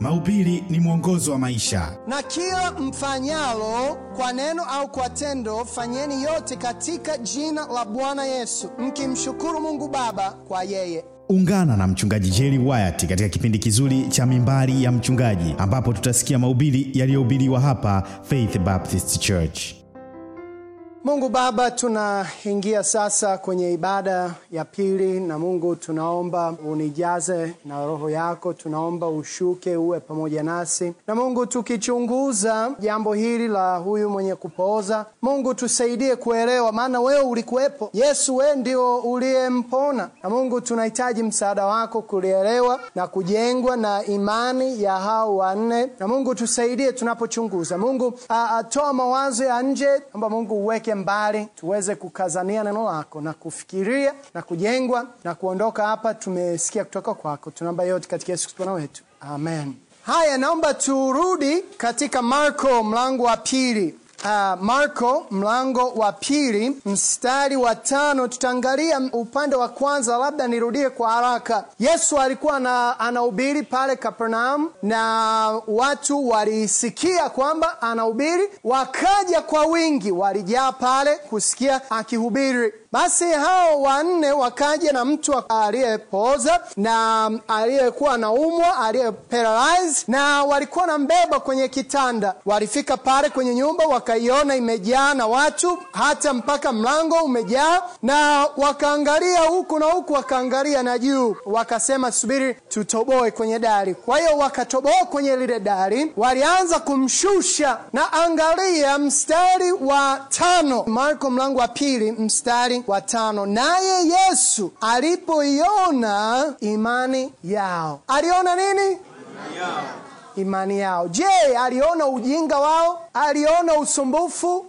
Mahubiri ni mwongozo wa maisha. Na kila mfanyalo kwa neno au kwa tendo, fanyeni yote katika jina la Bwana Yesu, mkimshukuru Mungu Baba kwa yeye. Ungana na mchungaji Jerry Wyatt katika kipindi kizuri cha Mimbari ya Mchungaji, ambapo tutasikia mahubiri yaliyohubiriwa hapa Faith Baptist Church. Mungu Baba, tunaingia sasa kwenye ibada ya pili, na Mungu tunaomba unijaze na Roho yako, tunaomba ushuke uwe pamoja nasi, na Mungu tukichunguza jambo hili la huyu mwenye kupooza, Mungu tusaidie kuelewa, maana wewe ulikuwepo. Yesu, wewe ndio uliyempona, na Mungu tunahitaji msaada wako kulielewa na kujengwa na imani ya hao wanne, na Mungu tusaidie tunapochunguza. Mungu atoa mawazo ya nje, amba Mungu uweke mbali tuweze kukazania neno lako na kufikiria na kujengwa na kuondoka hapa. Tumesikia kutoka kwako, tunaomba yote katika Yesu Kristo wetu, amen. Haya, naomba turudi katika Marko mlango wa pili. Uh, Marko mlango wa pili mstari wa tano. Tutaangalia upande wa kwanza, labda nirudie kwa haraka. Yesu alikuwa na, anahubiri pale Kapernaum na watu walisikia kwamba anahubiri, wakaja kwa wingi, walijaa pale kusikia akihubiri. Basi hao wanne wakaja na mtu aliyepooza na aliyekuwa anaumwa, aliye paralyzed, na walikuwa na mbeba kwenye kitanda. Walifika pale kwenye nyumba, wakaiona imejaa na watu, hata mpaka mlango umejaa, na wakaangalia huku na huku, wakaangalia na juu, wakasema subiri tutoboe kwenye dari. Kwa hiyo wakatoboa kwenye lile dari, walianza kumshusha, na angalia mstari wa tano, Marko mlango wa pili mstari wa tano. Naye Yesu alipoiona imani yao, aliona nini? Imani yao. Imani yao. Je, aliona ujinga wao? Aliona usumbufu?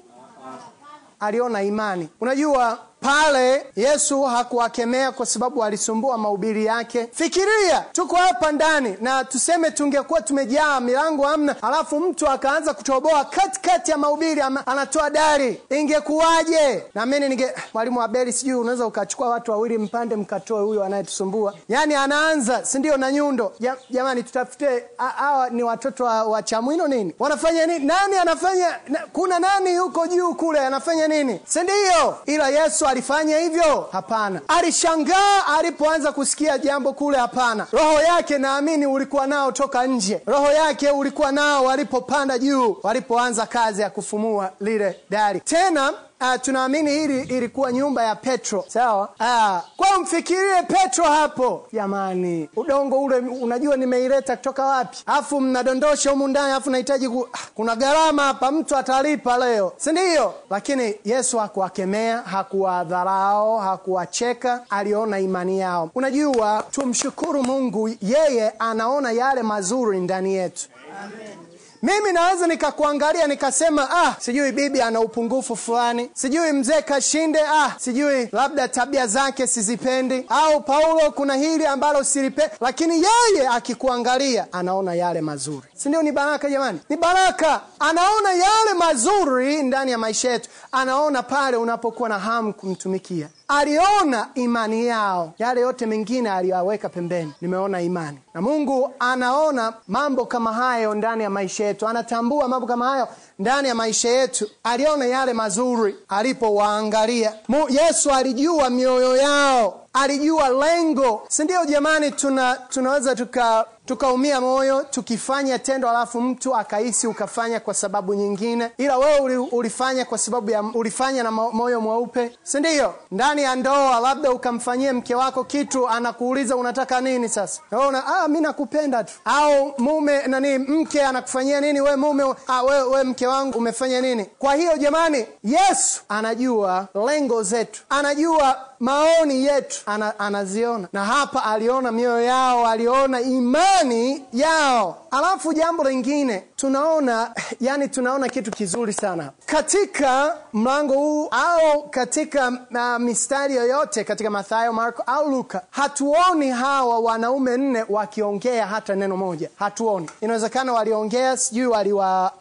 Aliona imani. Unajua pale Yesu hakuwakemea kwa sababu alisumbua mahubiri yake. Fikiria, tuko hapa ndani na tuseme tungekuwa tumejaa milango hamna, alafu mtu akaanza kutoboa katikati ya mahubiri, anatoa dari, ingekuwaje? Na mimi ninge mwalimu Abeli, sijui unaweza ukachukua watu wawili mpande mkatoe huyo anayetusumbua, yaani anaanza, si ndio, na nyundo. Jamani, tutafute hawa ni watoto wa, wa Chamwino nini, wanafanya nini? Nani anafanya na, kuna nani yuko juu kule anafanya nini, si ndio? Ila Yesu alifanya hivyo? Hapana. Alishangaa alipoanza kusikia jambo kule? Hapana. Roho yake naamini ulikuwa nao toka nje, roho yake ulikuwa nao walipopanda juu, walipoanza kazi ya kufumua lile dari tena. Uh, tunaamini hili ilikuwa nyumba ya Petro, sawa? Uh, kwa mfikirie Petro hapo, jamani, udongo ule unajua nimeileta kutoka wapi? Afu mnadondosha humu ndani, alafu nahitaji ku... ah, kuna gharama hapa, mtu atalipa leo, si ndio? Lakini Yesu hakuwakemea, hakuwadharau, hakuwacheka, aliona imani yao. Unajua, tumshukuru Mungu, yeye anaona yale mazuri ndani yetu. Amen. Mimi naweza nikakuangalia nikasema, ah, sijui bibi ana upungufu fulani, sijui mzee Kashinde, ah, sijui labda tabia zake sizipendi, au Paulo kuna hili ambalo silipendi, lakini yeye akikuangalia anaona yale mazuri, si ndio? Ni baraka jamani, ni baraka. Anaona yale mazuri ndani ya maisha yetu, anaona pale unapokuwa na hamu kumtumikia aliona imani yao, yale yote mengine aliyaweka pembeni. Nimeona imani, na Mungu anaona mambo kama hayo ndani ya maisha yetu, anatambua mambo kama hayo ndani ya maisha yetu. Aliona yale mazuri alipowaangalia. Yesu alijua mioyo yao, alijua lengo, si ndio? Jamani, tuna tunaweza tuka tukaumia moyo tukifanya tendo alafu mtu akahisi ukafanya kwa sababu nyingine, ila wewe ulifanya kwa sababu ya ulifanya na moyo mweupe, si ndio? Ndani ya ndoa, labda ukamfanyia mke wako kitu, anakuuliza unataka nini? Sasa una, ah, mi nakupenda tu. Au mume nani, mke anakufanyia nini? We mume, ah, we, we mke wangu umefanya nini? Kwa hiyo jamani, Yesu anajua lengo zetu, anajua maoni yetu, ana, anaziona na hapa aliona mioyo yao, aliona imani yao. Alafu jambo lingine tunaona, yani tunaona kitu kizuri sana katika mlango huu au katika uh, mistari yoyote katika Mathayo, Marko au Luka, hatuoni hawa wanaume nne wakiongea hata neno moja, hatuoni. Inawezekana waliongea, sijui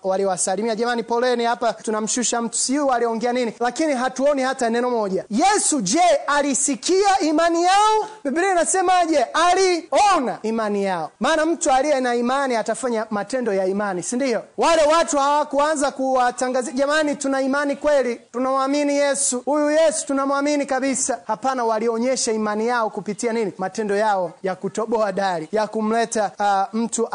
waliwasalimia, wali jamani, poleni, hapa tunamshusha mtu, sijui waliongea nini, lakini hatuoni hata neno moja. Yesu je, alisikia imani yao. Biblia inasemaje? Aliona imani yao. Maana mtu aliye na imani atafanya matendo ya imani si ndio? Wale watu hawakuanza kuwatangazia jamani tuna imani kweli tunamwamini yesu huyu yesu tunamwamini kabisa. Hapana walionyesha imani yao kupitia nini? Matendo yao ya kutoboa dari ya kumleta uh, mtu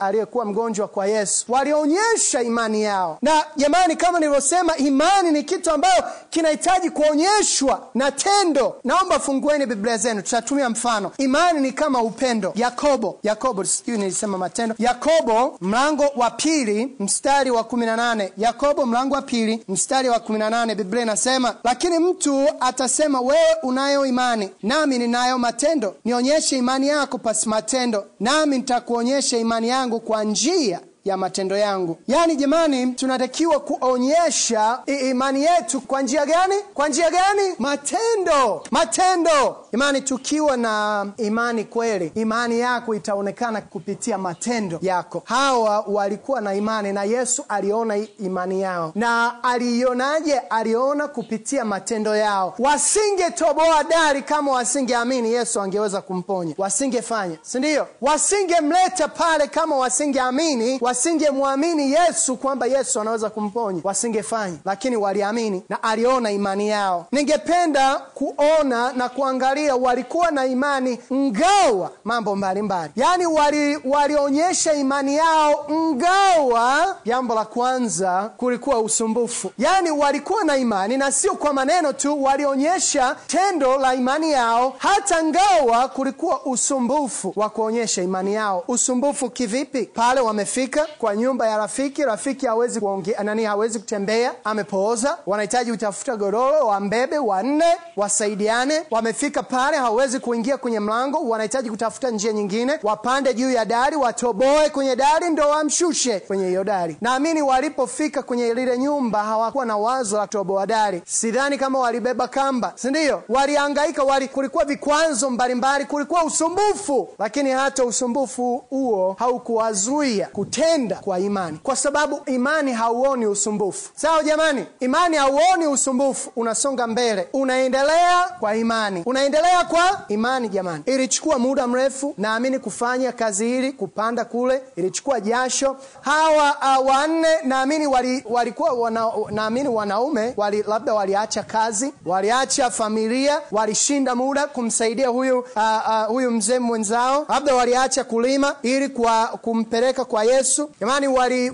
aliyekuwa mgonjwa kwa yesu. Walionyesha imani yao. Na jamani kama nilivyosema imani ni kitu ambayo kinahitaji kuonyeshwa na tendo naomba fungueni biblia zenu. Tutatumia mfano. Imani ni kama upendo. Yakobo yakobo sijui nilisema matendo. Yakobo mlango wa pili mstari wa kumi na nane. Yakobo mlango wa pili mstari wa kumi na nane. Biblia inasema lakini mtu atasema wewe unayo imani nami ninayo matendo. Nionyeshe imani yako pasi matendo nami nitakuonyesha imani yangu kwa njia ya matendo yangu. Yaani jamani tunatakiwa kuonyesha imani yetu kwa njia gani? Kwa njia gani? Matendo. Matendo. Imani tukiwa na imani kweli imani yako itaonekana kupitia matendo yako. Hawa walikuwa na imani na yesu aliona imani yao. Na aliionaje aliona kupitia matendo yao. Wasingetoboa dari kama wasingeamini yesu angeweza kumponya. Wasingefanya sindio wasingemleta pale kama wasingeamini wasingemwamini yesu kwamba yesu anaweza kumponya. Wasingefanya. Lakini waliamini na aliona imani yao. Ningependa kuona na kuangalia walikuwa na imani ngawa mambo mbalimbali. Yaani wali, walionyesha imani yao ngawa. Jambo la kwanza kulikuwa usumbufu. Yaani walikuwa na imani na sio kwa maneno tu walionyesha tendo la imani yao. Hata ngawa kulikuwa usumbufu wa kuonyesha imani yao. Usumbufu kivipi? Pale wamefika kwa nyumba ya rafiki. Rafiki hawezi kuongea nani hawezi kutembea amepooza. Wanahitaji kutafuta godoro wambebe wanne wasaidiane. Wamefika pale hawezi kuingia kwenye mlango. Wanahitaji kutafuta njia nyingine. Wapande juu ya dari watoboe kwenye dari ndo wamshushe kwenye hiyo dari. Naamini walipofika kwenye lile nyumba hawakuwa na wazo la kutoboa dari. Sidhani kama walibeba kamba sindio waliangaika wali, kulikuwa vikwazo mbalimbali kulikuwa usumbufu. Lakini hata usumbufu huo haukuwazuia kutenda kwa imani kwa sababu imani hauoni usumbufu. Sawa jamani imani hauoni usumbufu unasonga mbele unaendelea kwa imani. Unaendelea kwa imani jamani. Ilichukua muda mrefu naamini kufanya kazi hili kupanda kule ilichukua jasho. Hawa uh, wanne naamini wali, walikuwa wana, naamini wanaume wali, labda waliacha kazi waliacha familia walishinda muda kumsaidia huyu uh, uh, huyu mzee mwenzao. Labda waliacha kulima ili kwa kumpeleka kwa yesu jamani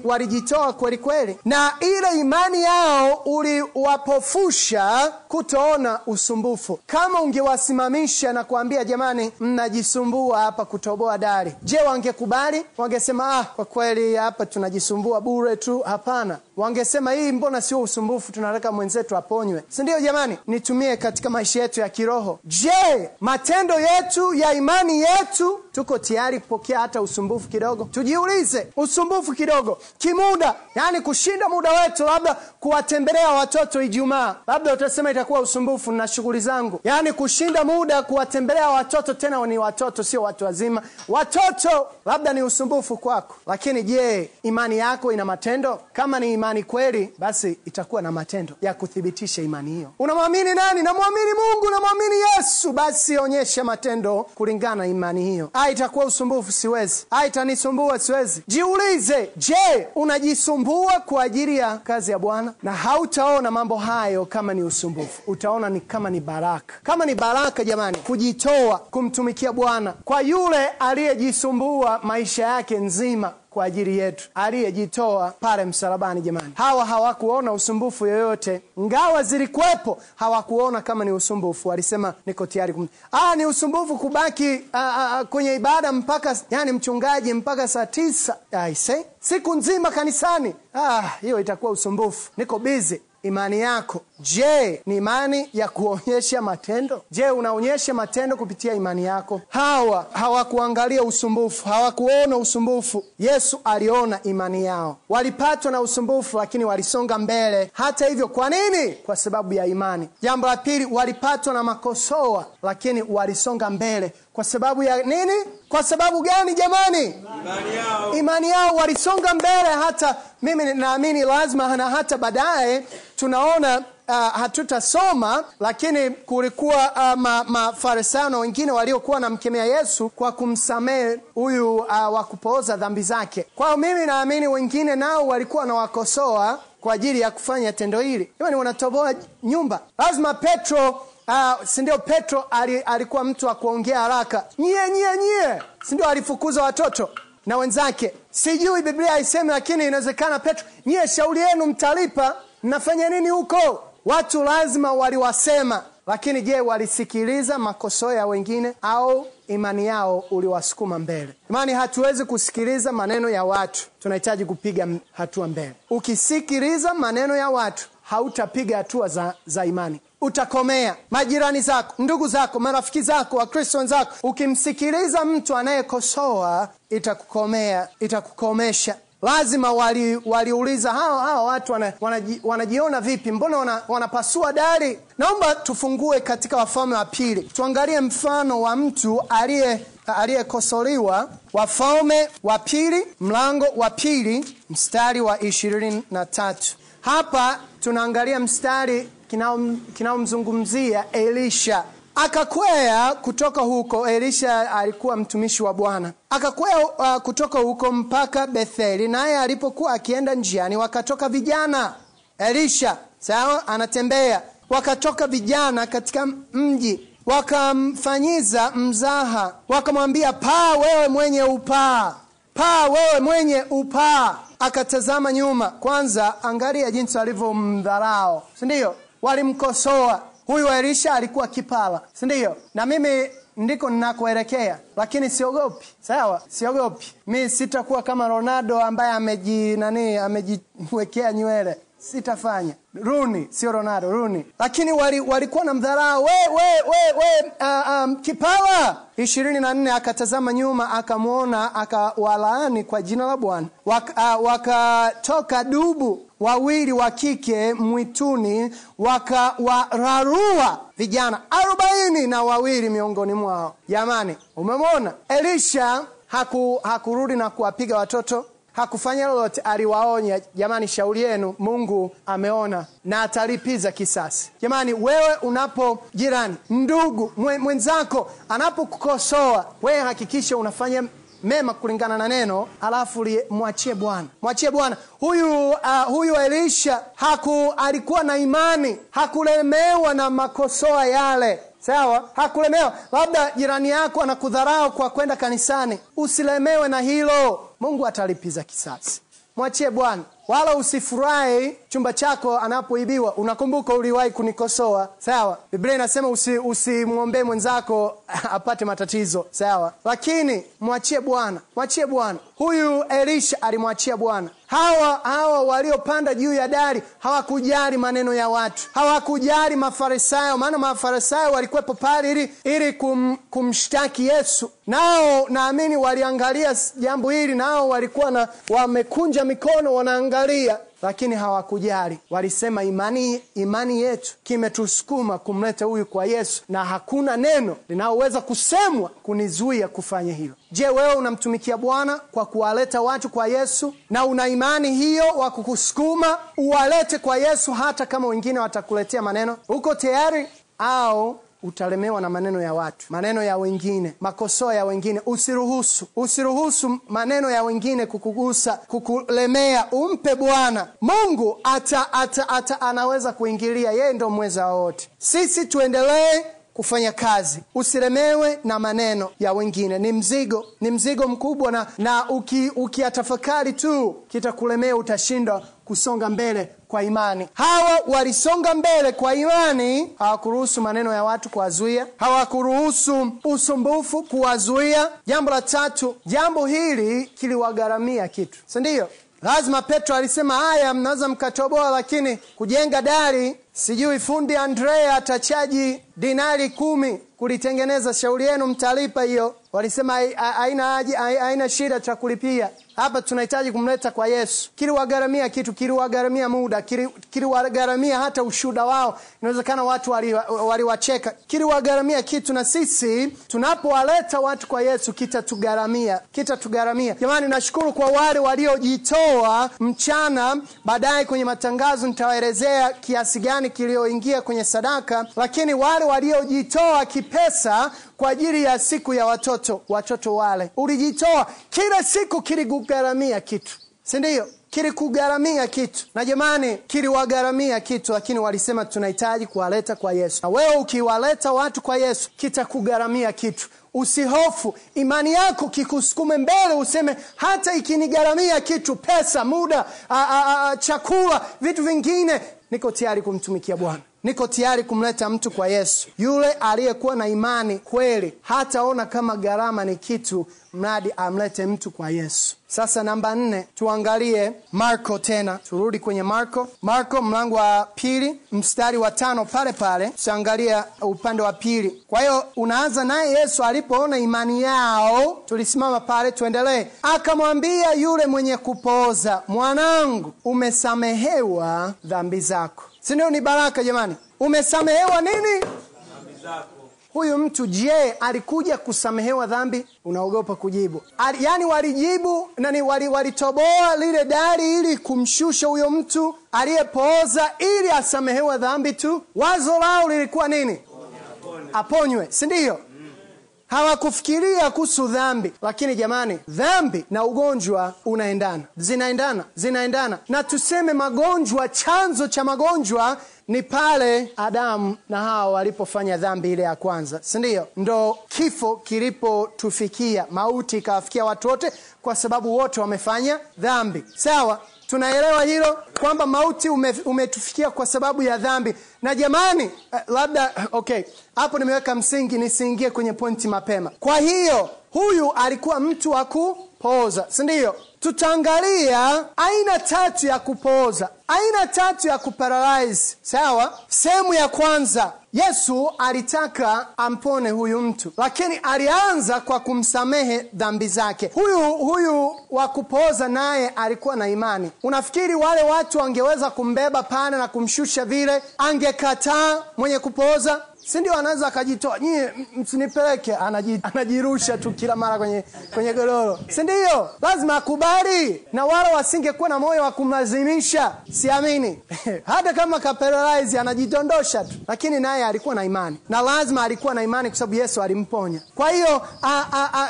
walijitoa wali kweli kweli. Na ile imani yao uliwapofusha kutoona usumbufu. Kama ungewasimamisha na kuambia jamani mnajisumbua hapa kutoboa dari. Je wangekubali? Wangesema ah kwa kweli hapa tunajisumbua bure tu. Hapana. Wangesema hii mbona sio usumbufu? Tunataka mwenzetu aponywe. Sindio jamani? Nitumie katika maisha yetu ya kiroho. Je matendo yetu ya imani yetu tuko tayari kupokea hata usumbufu kidogo. Tujiulize usumbufu kidogo kimuda? Yani kushinda muda wetu labda kuwatembelea watoto ijumaa. Labda utasema itakuwa usumbufu na shughuli zangu. Yani kushinda muda kuwatembelea watoto tena ni watoto sio watu wazima. Watoto labda ni usumbufu kwako. Lakini je imani yako ina matendo? Kama ni imani kweli basi itakuwa na matendo ya kuthibitisha imani hiyo. Unamwamini nani? Namwamini mungu namwamini yesu. Basi onyesha matendo kulingana na imani hiyo itakuwa usumbufu siwezi. A itanisumbua siwezi. Jiulize je unajisumbua kwa ajili ya kazi ya bwana? Na hautaona mambo hayo kama ni usumbufu. Utaona ni kama ni baraka. Kama ni baraka jamani kujitoa kumtumikia bwana kwa yule aliyejisumbua maisha yake nzima kwa ajili yetu aliyejitoa pale msalabani jamani. Hawa hawakuona usumbufu yoyote ngawa zilikuwepo hawakuona kama ni usumbufu. Walisema niko tayari kum... ah, ni usumbufu kubaki ah, ah, kwenye ibada mpaka yani mchungaji mpaka saa tisa. Aise siku nzima kanisani. Ah, hiyo itakuwa usumbufu. Niko bizi imani yako. Je ni imani ya kuonyesha matendo? Je unaonyesha matendo kupitia imani yako? Hawa hawakuangalia usumbufu hawakuona usumbufu. Yesu aliona imani yao. Walipatwa na usumbufu lakini walisonga mbele. Hata hivyo kwa nini? Kwa sababu ya imani. Jambo la pili walipatwa na makosoa lakini walisonga mbele kwa sababu ya nini kwa sababu gani jamani imani yao, imani yao walisonga mbele hata mimi naamini lazima na hata baadaye tunaona uh, hatutasoma, lakini kulikuwa uh, ma, mafarisayo na wengine waliokuwa namkemea Yesu kwa kumsamehe huyu uh, wa kupooza dhambi zake. Kwao mimi naamini wengine nao walikuwa wanawakosoa kwa ajili ya kufanya tendo hili. Jamani, wanatoboa nyumba. Lazima Petro uh, si ndio? Petro ali, alikuwa mtu wa kuongea haraka, nyie nyie nyie, si ndio? Alifukuza watoto na wenzake. Sijui Biblia haisemi, lakini inawezekana Petro, nyie shauri yenu mtalipa, mnafanya nini huko? Watu lazima waliwasema, lakini je, walisikiliza makosoa ya wengine au imani yao uliwasukuma mbele? Imani, hatuwezi kusikiliza maneno ya watu, tunahitaji kupiga hatua mbele. Ukisikiliza maneno ya watu hautapiga hatua za, za imani utakomea. Majirani zako, ndugu zako, marafiki zako, wakristo wenzako, ukimsikiliza mtu anayekosoa itakukomea, itakukomesha. Lazima wali, waliuliza hawa hawa watu wana, wanaji, wanajiona vipi? Mbona wana, wanapasua dari? Naomba tufungue katika Wafalme wa Pili, tuangalie mfano wa mtu aliye aliyekosoliwa. Wafalme wa Pili mlango wa pili mstari wa ishirini na tatu. Hapa tunaangalia mstari kinaomzungumzia Elisha. Akakwea kutoka huko, Elisha alikuwa mtumishi wa Bwana. Akakwea uh, kutoka huko mpaka Betheli, naye alipokuwa akienda njiani, wakatoka vijana. Elisha sawa, anatembea, wakatoka vijana katika mji, wakamfanyiza mzaha, wakamwambia, paa wewe mwenye upaa, paa wewe mwenye upaa. Akatazama nyuma kwanza, angalia jinsi alivyomdharao, si ndio? Walimkosoa huyu Elisha, alikuwa kipala, si ndio? Na mimi ndiko ninakoelekea, lakini siogopi. Sawa, siogopi. Mi sitakuwa kama Ronaldo ambaye ameji nani, amejiwekea nywele. Sitafanya Runi, sio Ronaldo, Runi. Lakini walikuwa wali na mdharau, we we we we, uh, um, kipala. ishirini na nne akatazama nyuma, akamwona, akawalaani kwa jina la Bwana. Wakatoka uh, dubu wawili wa kike mwituni, wakawararua vijana arobaini na wawili miongoni mwao. Jamani, umemwona Elisha haku, hakurudi na kuwapiga watoto hakufanya lolote, aliwaonya, jamani, shauri yenu, Mungu ameona na atalipiza kisasi. Jamani, wewe unapo jirani, ndugu mwenzako anapokukosoa, wewe hakikisha unafanya mema kulingana na neno, alafu mwachie Bwana, mwachie Bwana. Huyu uh, huyu Elisha haku alikuwa na imani, hakulemewa na makosoa yale. Sawa, hakulemewa. Labda jirani yako anakudharau kwa kwenda kanisani, usilemewe na hilo. Mungu atalipiza kisasi, mwachie Bwana. Wala usifurahi chumba chako anapoibiwa. Unakumbuka uliwahi kunikosoa, sawa? Biblia inasema usimwombee usi mwenzako apate matatizo, sawa? Lakini mwachie Bwana, mwachie Bwana. Huyu Elisha alimwachia Bwana. Hawa hawa waliopanda juu ya dari hawakujali maneno ya watu, hawakujali Mafarisayo, maana Mafarisayo walikuwepo pale ili ili kum, kumshtaki Yesu. Nao naamini waliangalia jambo hili, nao walikuwa na wamekunja mikono wanaangalia lakini hawakujali. Walisema imani, imani yetu kimetusukuma kumleta huyu kwa Yesu, na hakuna neno linaloweza kusemwa kunizuia kufanya hilo. Je, wewe unamtumikia Bwana kwa kuwaleta watu kwa Yesu, na una imani hiyo wa kukusukuma uwalete kwa Yesu hata kama wengine watakuletea maneno? Uko tayari au utalemewa na maneno ya watu, maneno ya wengine, makosoa ya wengine. Usiruhusu, usiruhusu maneno ya wengine kukugusa, kukulemea. Umpe Bwana Mungu, ata, ata, ata anaweza kuingilia. Yeye ndo mweza wote. Sisi tuendelee kufanya kazi, usilemewe na maneno ya wengine. Ni mzigo, ni mzigo mkubwa, na, na ukiatafakari uki tu kitakulemea, utashindwa kusonga mbele kwa imani. Hawa walisonga mbele kwa imani, hawakuruhusu maneno ya watu kuwazuia, hawakuruhusu usumbufu kuwazuia. Jambo la tatu, jambo hili kiliwagharamia kitu, si ndio? Lazima Petro alisema haya, mnaweza mkatoboa, lakini kujenga dari, sijui fundi Andrea atachaji dinari kumi kulitengeneza, shauri yenu, mtalipa hiyo. Walisema haina shida, tutakulipia. Hapa tunahitaji kumleta kwa Yesu. Kiliwagharamia kitu, kiliwagharamia muda, kiliwagharamia hata ushuda wao. Inawezekana watu waliwacheka, wali kiliwagharamia kitu. Na sisi tunapowaleta watu kwa Yesu kitatugharamia, kitatugharamia. Jamani, nashukuru kwa wale waliojitoa mchana. Baadaye kwenye matangazo nitawaelezea kiasi gani kilioingia kwenye sadaka, lakini wale waliojitoa kipesa kwa ajili ya siku ya watoto, watoto wale ulijitoa, kila siku kilikugharamia kitu, si ndio? Kilikugharamia kitu, na jamani, kiliwagharamia kitu, lakini walisema tunahitaji kuwaleta kwa Yesu. Na wewe ukiwaleta watu kwa Yesu, kitakugharamia kitu. Usihofu, imani yako kikusukume mbele, useme hata ikinigharamia kitu, pesa, muda, a, a, a, chakula, vitu vingine, niko tayari kumtumikia Bwana, niko tayari kumleta mtu kwa Yesu. Yule aliyekuwa na imani kweli hataona kama gharama ni kitu, mradi amlete mtu kwa Yesu. Sasa namba nne, tuangalie Marko tena, turudi kwenye Marko. Marko mlango wa pili mstari wa tano pale pale, tutaangalia upande wa pili. Kwa hiyo unaanza naye Yesu alipoona imani yao, tulisimama pale, tuendelee. Akamwambia yule mwenye kupooza, mwanangu, umesamehewa dhambi zako. Si ndio? Ni baraka jamani, umesamehewa nini? Huyu mtu je, alikuja kusamehewa dhambi? Unaogopa kujibu. Al, yani walijibu nani, walitoboa wali lile dari ili kumshusha huyo mtu aliyepooza ili asamehewa dhambi tu. Wazo lao lilikuwa nini? Aponywe, si ndio? Hawakufikiria kuhusu dhambi. Lakini jamani, dhambi na ugonjwa unaendana, zinaendana, zinaendana. Na tuseme magonjwa, chanzo cha magonjwa ni pale Adamu na Hawa walipofanya dhambi ile ya kwanza, si ndio? Ndo kifo kilipotufikia, mauti ikawafikia watu wote, kwa sababu wote wamefanya dhambi. Sawa, tunaelewa hilo kwamba mauti ume, umetufikia kwa sababu ya dhambi. Na jamani, eh, labda okay, hapo nimeweka msingi nisiingie kwenye pointi mapema. Kwa hiyo huyu alikuwa mtu wa kupooza, si ndio? Tutaangalia aina tatu ya kupooza, aina tatu ya kuparalyze. Sawa, sehemu ya kwanza, Yesu alitaka ampone huyu mtu, lakini alianza kwa kumsamehe dhambi zake. Huyu huyu wa kupooza naye alikuwa na imani. Unafikiri wale watu wangeweza kumbeba pale na kumshusha vile? Angekataa mwenye kupooza? Si ndio? Anaweza akajitoa, nyie msinipeleke, anajirusha tu kila mara kwenye kwenye godoro, si ndio? Lazima akubali, na wala wasingekuwa na moyo wa kumlazimisha, siamini hata kama kaparalyze anajidondosha tu, lakini naye alikuwa na imani, na lazima alikuwa na imani kwa sababu Yesu alimponya. Kwa hiyo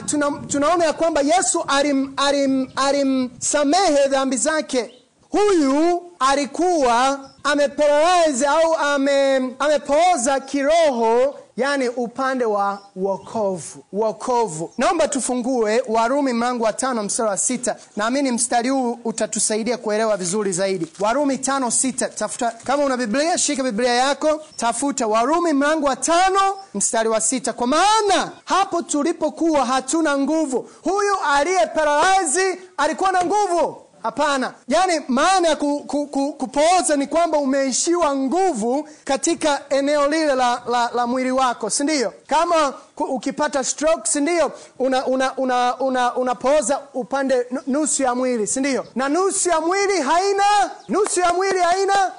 tuna, tunaona ya kwamba Yesu alim, alim, alimsamehe dhambi zake. Huyu alikuwa amepeleleza au ame, amepooza kiroho, yani upande wa wokovu. Wokovu, naomba tufungue Warumi mlango wa tano mstari wa sita. Naamini mstari huu utatusaidia kuelewa vizuri zaidi. Warumi tano sita. Tafuta kama una Biblia, shika Biblia yako, tafuta Warumi mlango wa tano mstari wa sita. Kwa maana hapo tulipokuwa hatuna nguvu, huyu aliye paralyze alikuwa na nguvu Hapana, yaani maana ya ku, ku, ku, kupooza ni kwamba umeishiwa nguvu katika eneo lile la, la, la mwili wako, si ndio? Kama ukipata stroke, si ndio? Unapooza una, una, una, una upande nusu ya mwili, si ndio? Na nusu ya mwili haina nusu ya mwili haina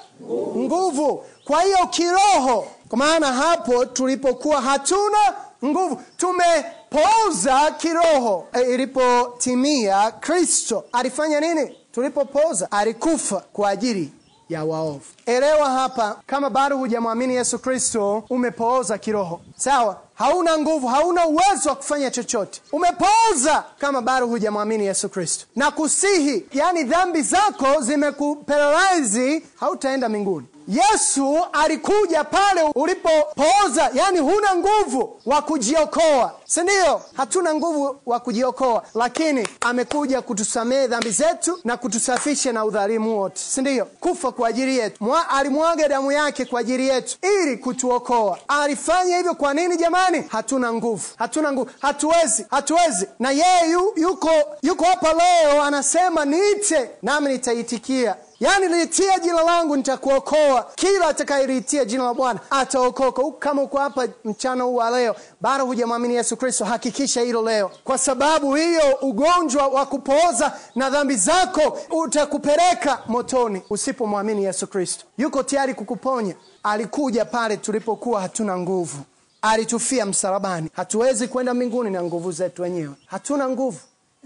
nguvu. Kwa hiyo kiroho, kwa maana hapo tulipokuwa hatuna nguvu tumepooza kiroho. E, ilipotimia Kristo alifanya nini? Tulipopoza alikufa kwa ajili ya waovu. Elewa hapa, kama bado hujamwamini Yesu Kristo, umepooza kiroho, sawa? Hauna nguvu, hauna uwezo wa kufanya chochote, umepooza kama bado hujamwamini Yesu Kristo. Na kusihi, yani dhambi zako zimekuparalyze, hautaenda mbinguni. Yesu alikuja pale ulipopooza, yani huna nguvu wa kujiokoa, si ndio? Hatuna nguvu wa kujiokoa, lakini amekuja kutusamehe dhambi zetu na kutusafisha na udhalimu wote, si ndio? Kufa kwa ajili yetu, alimwaga damu yake kwa ajili yetu ili kutuokoa. Alifanya hivyo kwa nini jamani? Hatuna nguvu, hatuna nguvu, hatuwezi, hatuwezi. Na yeye yu, yuko yuko hapa leo, anasema niite nami nitaitikia Yaani, liitia jina langu nitakuokoa. Kila atakayeliitia jina la Bwana ataokoka. Kama uko hapa mchana huu wa leo bado hujamwamini Yesu Kristo, hakikisha hilo leo, kwa sababu hiyo ugonjwa wa kupooza na dhambi zako utakupeleka motoni usipomwamini Yesu Kristo. Yuko tayari kukuponya. Alikuja pale tulipokuwa hatuna nguvu, alitufia msalabani. Hatuwezi kwenda mbinguni na nguvu zetu wenyewe, hatuna nguvu,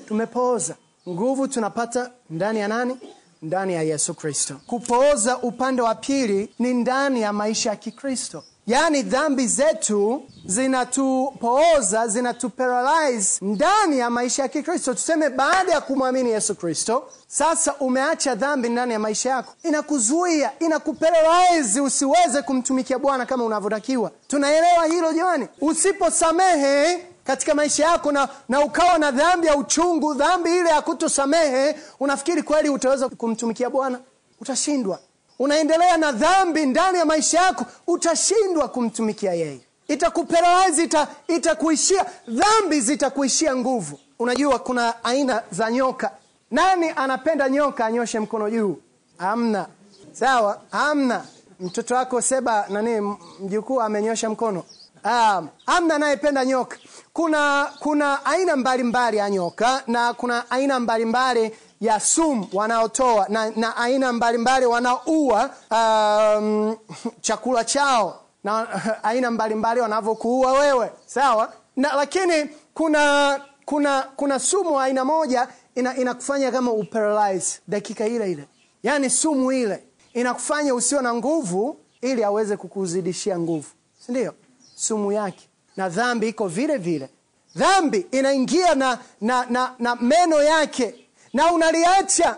tumepooza. Nguvu tunapata ndani ya nani? Ndani ya Yesu Kristo. Kupooza upande wa pili ni ndani ya maisha ya Kikristo, yaani dhambi zetu zinatupooza, zinatuparalyze ndani ya maisha ya Kikristo. Tuseme baada ya kumwamini Yesu Kristo, sasa umeacha dhambi ndani ya maisha yako, inakuzuia, inakuparalyze usiweze kumtumikia Bwana kama unavyotakiwa. Tunaelewa hilo jamani? Usiposamehe katika maisha yako na, na ukawa na dhambi ya uchungu, dhambi ile ya kutosamehe, unafikiri kweli utaweza kumtumikia Bwana? Utashindwa. Unaendelea na dhambi ndani ya maisha yako, utashindwa kumtumikia yeye. Itakuparalyze, ita, itakuishia dhambi, zitakuishia nguvu. Unajua kuna aina za nyoka. Nani anapenda nyoka? Anyoshe mkono juu. Hamna. Sawa, hamna. Mtoto wako Seba nani, mjukuu amenyosha mkono. Um, hamna anayependa nyoka. Kuna kuna aina mbalimbali ya nyoka na kuna aina mbalimbali ya sumu wanaotoa na, na aina mbalimbali wanaoua um, chakula chao na aina mbalimbali wanavyokuua wewe. Sawa? Na, lakini kuna kuna kuna sumu aina moja ina, inakufanya kama uparalyze dakika ile ile, yaani sumu ile inakufanya usio na nguvu ili aweze kukuzidishia nguvu, si ndio? Sumu yake na dhambi iko vile vile. Dhambi inaingia na, na, na, na meno yake na unaliacha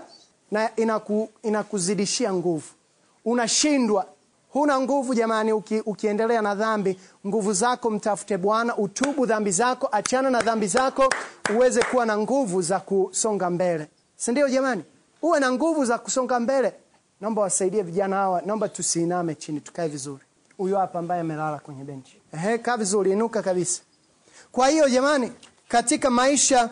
na inaku, inakuzidishia nguvu, unashindwa huna nguvu jamani. Uki, ukiendelea na dhambi, nguvu zako mtafute Bwana, utubu dhambi zako, achana na dhambi zako, uweze kuwa na nguvu za kusonga mbele, si jamani? Uwe na nguvu za kusonga mbele. Naomba wasaidie vijana hawa, naomba tusiiname chini, tukae vizuri. Huyo hapa ambaye amelala kwenye benchi, ehe, kaa vizuri, inuka kabisa. Kwa hiyo jamani, katika maisha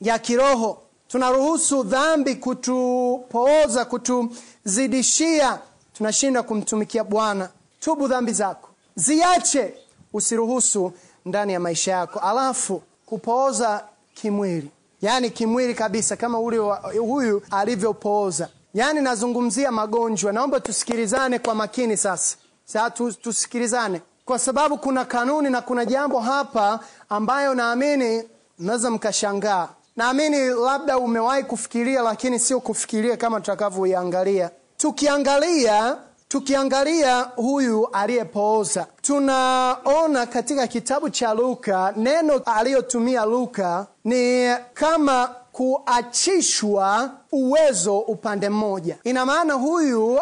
ya kiroho tunaruhusu dhambi kutupooza, kutuzidishia, tunashindwa kumtumikia Bwana. Tubu dhambi zako, ziache, usiruhusu ndani ya maisha yako. Alafu kupooza kimwili, yaani kimwili kabisa, kama ule huyu alivyopooza, yaani nazungumzia magonjwa. Naomba tusikilizane kwa makini sasa. Sasa tusikilizane kwa sababu kuna kanuni na kuna jambo hapa ambayo naamini mnaweza mkashangaa. Naamini labda umewahi kufikiria, lakini sio kufikiria kama tutakavyoiangalia. Tukiangalia tukiangalia huyu aliyepooza, tunaona katika kitabu cha Luka, neno aliyotumia Luka ni kama kuachishwa uwezo upande mmoja. Ina maana huyu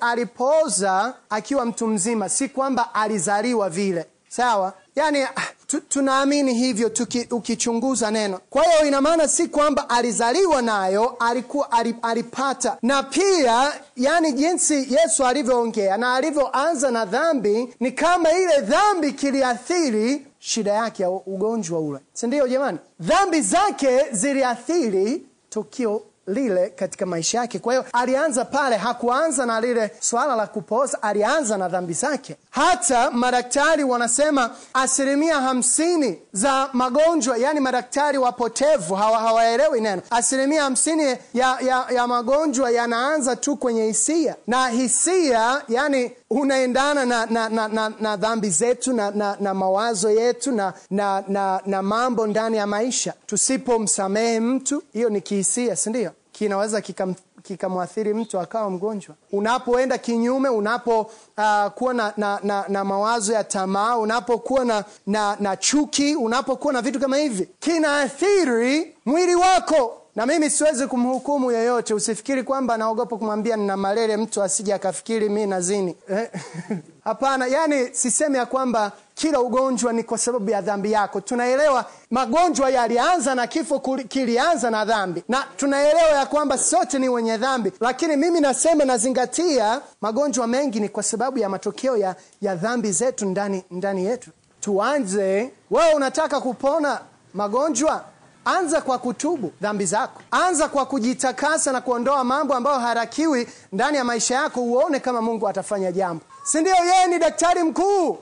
alipooza akiwa mtu mzima, si kwamba alizaliwa vile, sawa? Yani tu, tunaamini hivyo tuki, ukichunguza neno. Kwa hiyo ina maana si kwamba alizaliwa nayo, alikuwa alipata. Na pia yani jinsi Yesu alivyoongea na alivyoanza na dhambi, ni kama ile dhambi kiliathiri shida yake au ugonjwa ule, si ndio jamani? Dhambi zake ziliathiri tukio lile katika maisha yake. Kwa hiyo alianza pale, hakuanza na lile swala la kupoza, alianza na dhambi zake. Hata madaktari wanasema asilimia hamsini za magonjwa, yani madaktari wapotevu hawa hawaelewi neno. Asilimia hamsini ya, ya, ya magonjwa yanaanza tu kwenye hisia, na hisia yani unaendana na, na, na, na, na dhambi zetu na, na, na mawazo yetu na, na, na, na mambo ndani ya maisha. Tusipomsamehe mtu, hiyo ni kihisia, si? Kinaweza kikamwathiri kika mtu akawa mgonjwa. Unapoenda kinyume, unapokuwa uh, na, na, na, na mawazo ya tamaa, unapokuwa na, na, na chuki, unapokuwa na vitu kama hivi, kinaathiri mwili wako na mimi siwezi kumhukumu yeyote. Usifikiri kwamba naogopa kumwambia nina malele mtu asije akafikiri mi nazini. Hapana, yani sisemi ya kwamba kila ugonjwa ni kwa sababu ya dhambi yako. Tunaelewa magonjwa yalianza na kifo kilianza na dhambi, na tunaelewa ya kwamba sote ni wenye dhambi, lakini mimi nasema, nazingatia magonjwa mengi ni kwa sababu ya matokeo ya, ya dhambi zetu ndani, ndani yetu. Tuanze, wewe unataka kupona magonjwa Anza kwa kutubu dhambi zako, anza kwa kujitakasa na kuondoa mambo ambayo harakiwi ndani ya maisha yako, uone kama Mungu atafanya jambo, si ndio? Yeye ni daktari mkuu.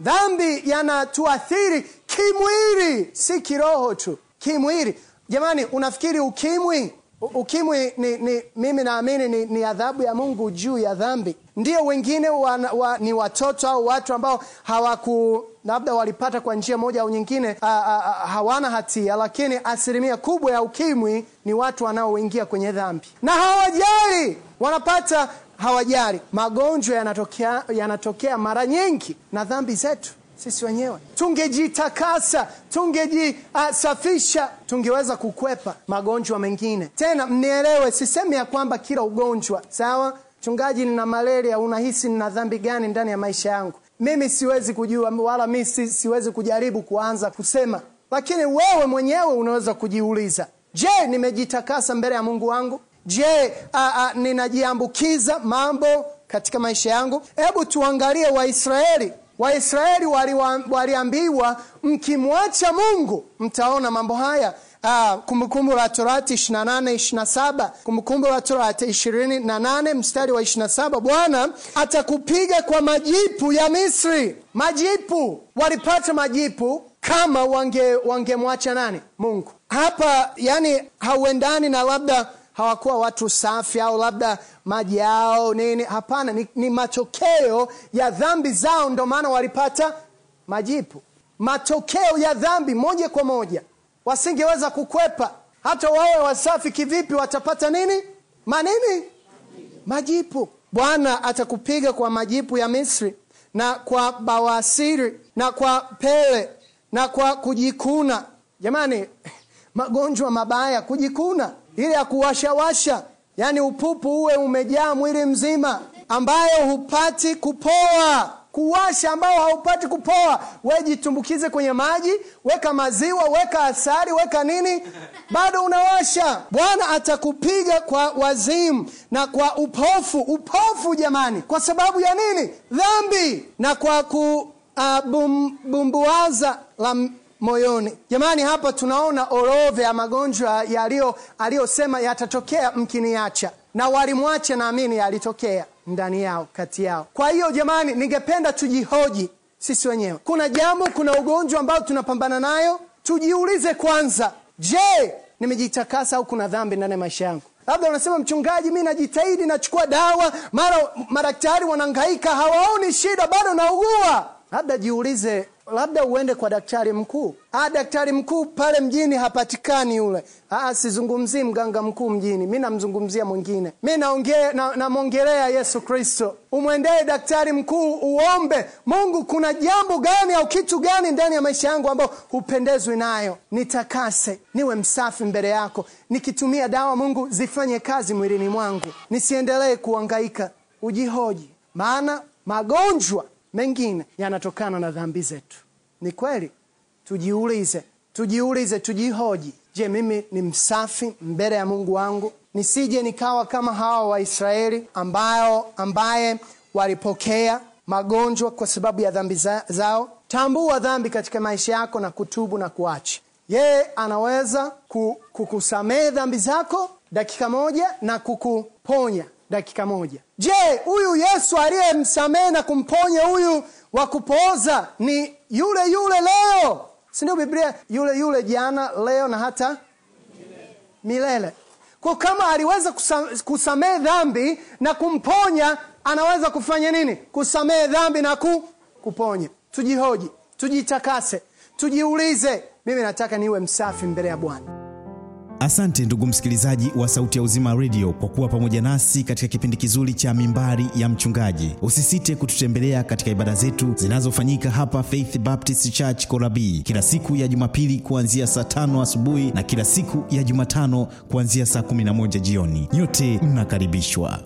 Dhambi yanatuathiri kimwili, si kiroho tu, kimwili. Jamani, unafikiri ukimwi ukimwi ni, ni, mimi naamini ni, ni adhabu ya mungu juu ya dhambi. Ndio wengine wa, wa, ni watoto au watu ambao hawaku labda walipata kwa njia moja au nyingine a, a, a, hawana hatia lakini asilimia kubwa ya ukimwi ni watu wanaoingia kwenye dhambi. Na hawajali! Wanapata hawajali. Magonjwa yanatokea, yanatokea mara nyingi na dhambi zetu sisi wenyewe. Tungejitakasa tungejisafisha tungeweza kukwepa magonjwa mengine. Tena mnielewe sisemi ya kwamba kila ugonjwa sawa? Mchungaji nina malaria unahisi nina dhambi gani ndani ya maisha yangu? Mimi siwezi kujua wala mi si, siwezi kujaribu kuanza kusema. Lakini wewe mwenyewe unaweza kujiuliza je nimejitakasa mbele ya mungu wangu? Je ninajiambukiza mambo katika maisha yangu? Hebu tuangalie waisraeli waisraeli waliambiwa mkimwacha mungu mtaona mambo haya. Uh, kumbukumbu la torati 28 27 kumbukumbu la torati 28 mstari wa 27 bwana atakupiga kwa majipu ya misri. Majipu. Walipata majipu kama wange wangemwacha nani? Mungu. Hapa yani hauendani na labda hawakuwa watu safi au labda maji yao nini. Hapana ni, ni matokeo ya dhambi zao ndo maana walipata majipu. Matokeo ya dhambi moja kwa moja. Wasingeweza kukwepa. Hata wawe wasafi kivipi watapata nini? Manini? Majipu. Bwana atakupiga kwa majipu ya misri na kwa bawasiri na kwa pele na kwa kujikuna. Jamani magonjwa mabaya kujikuna ile ya kuwashawasha yani upupu uwe umejaa mwili mzima ambayo hupati kupoa. Kuwasha ambao haupati kupoa. We jitumbukize kwenye maji weka maziwa weka asari weka nini bado unawasha. Bwana atakupiga kwa wazimu na kwa upofu. Upofu jamani. Kwa sababu ya nini? Dhambi. Na kwa ku uh, bum, la moyoni. Jamani hapa tunaona orodha ya magonjwa aliyosema yatatokea mkiniacha. Na walimwacha naamini yalitokea ndani yao kati yao. Kwa hiyo jamani ningependa tujihoji sisi wenyewe. Kuna jambo kuna ugonjwa ambao tunapambana nayo tujiulize kwanza. Je nimejitakasa au kuna dhambi ndani ya maisha yangu? Labda unasema mchungaji mi najitahidi nachukua dawa mara madaktari wanangaika hawaoni shida bado naugua labda jiulize labda uende kwa daktari mkuu? Ah, daktari mkuu pale mjini hapatikani yule. Ah, sizungumzii mganga mkuu mjini. Mi namzungumzia mwingine. Mi namwongelea na yesu kristo. Umwendee daktari mkuu uombe. Mungu kuna jambo gani au kitu gani ndani ya maisha yangu ambayo hupendezwi nayo? Nitakase niwe msafi mbele yako. Nikitumia dawa mungu zifanye kazi mwilini mwangu. Nisiendelee kuangaika ujihoji. Maana magonjwa mengine yanatokana na dhambi zetu. Ni kweli? Tujiulize. Tujiulize tujihoji. Je mimi ni msafi mbele ya mungu wangu? Nisije nikawa kama hawa waisraeli ambayo ambaye walipokea magonjwa kwa sababu ya dhambi za, zao? Tambua dhambi katika maisha yako na kutubu na kuacha. Yeye anaweza kukusamehe dhambi zako dakika moja na kukuponya dakika moja. Je huyu yesu aliyemsamehe na kumponya huyu wa kupooza ni yule yule leo? Sindio biblia? Yule yule jana leo na hata milele. Kwa kama aliweza kusamehe dhambi na kumponya anaweza kufanya nini? Kusamehe dhambi na ku, kuponya. Tujihoji tujitakase tujiulize mimi nataka niwe msafi mbele ya bwana Asante ndugu msikilizaji wa Sauti ya Uzima Radio kwa kuwa pamoja nasi katika kipindi kizuri cha Mimbari ya Mchungaji. Usisite kututembelea katika ibada zetu zinazofanyika hapa Faith Baptist Church Korabii kila siku ya Jumapili kuanzia saa tano asubuhi na kila siku ya Jumatano kuanzia saa 11 jioni. Nyote mnakaribishwa.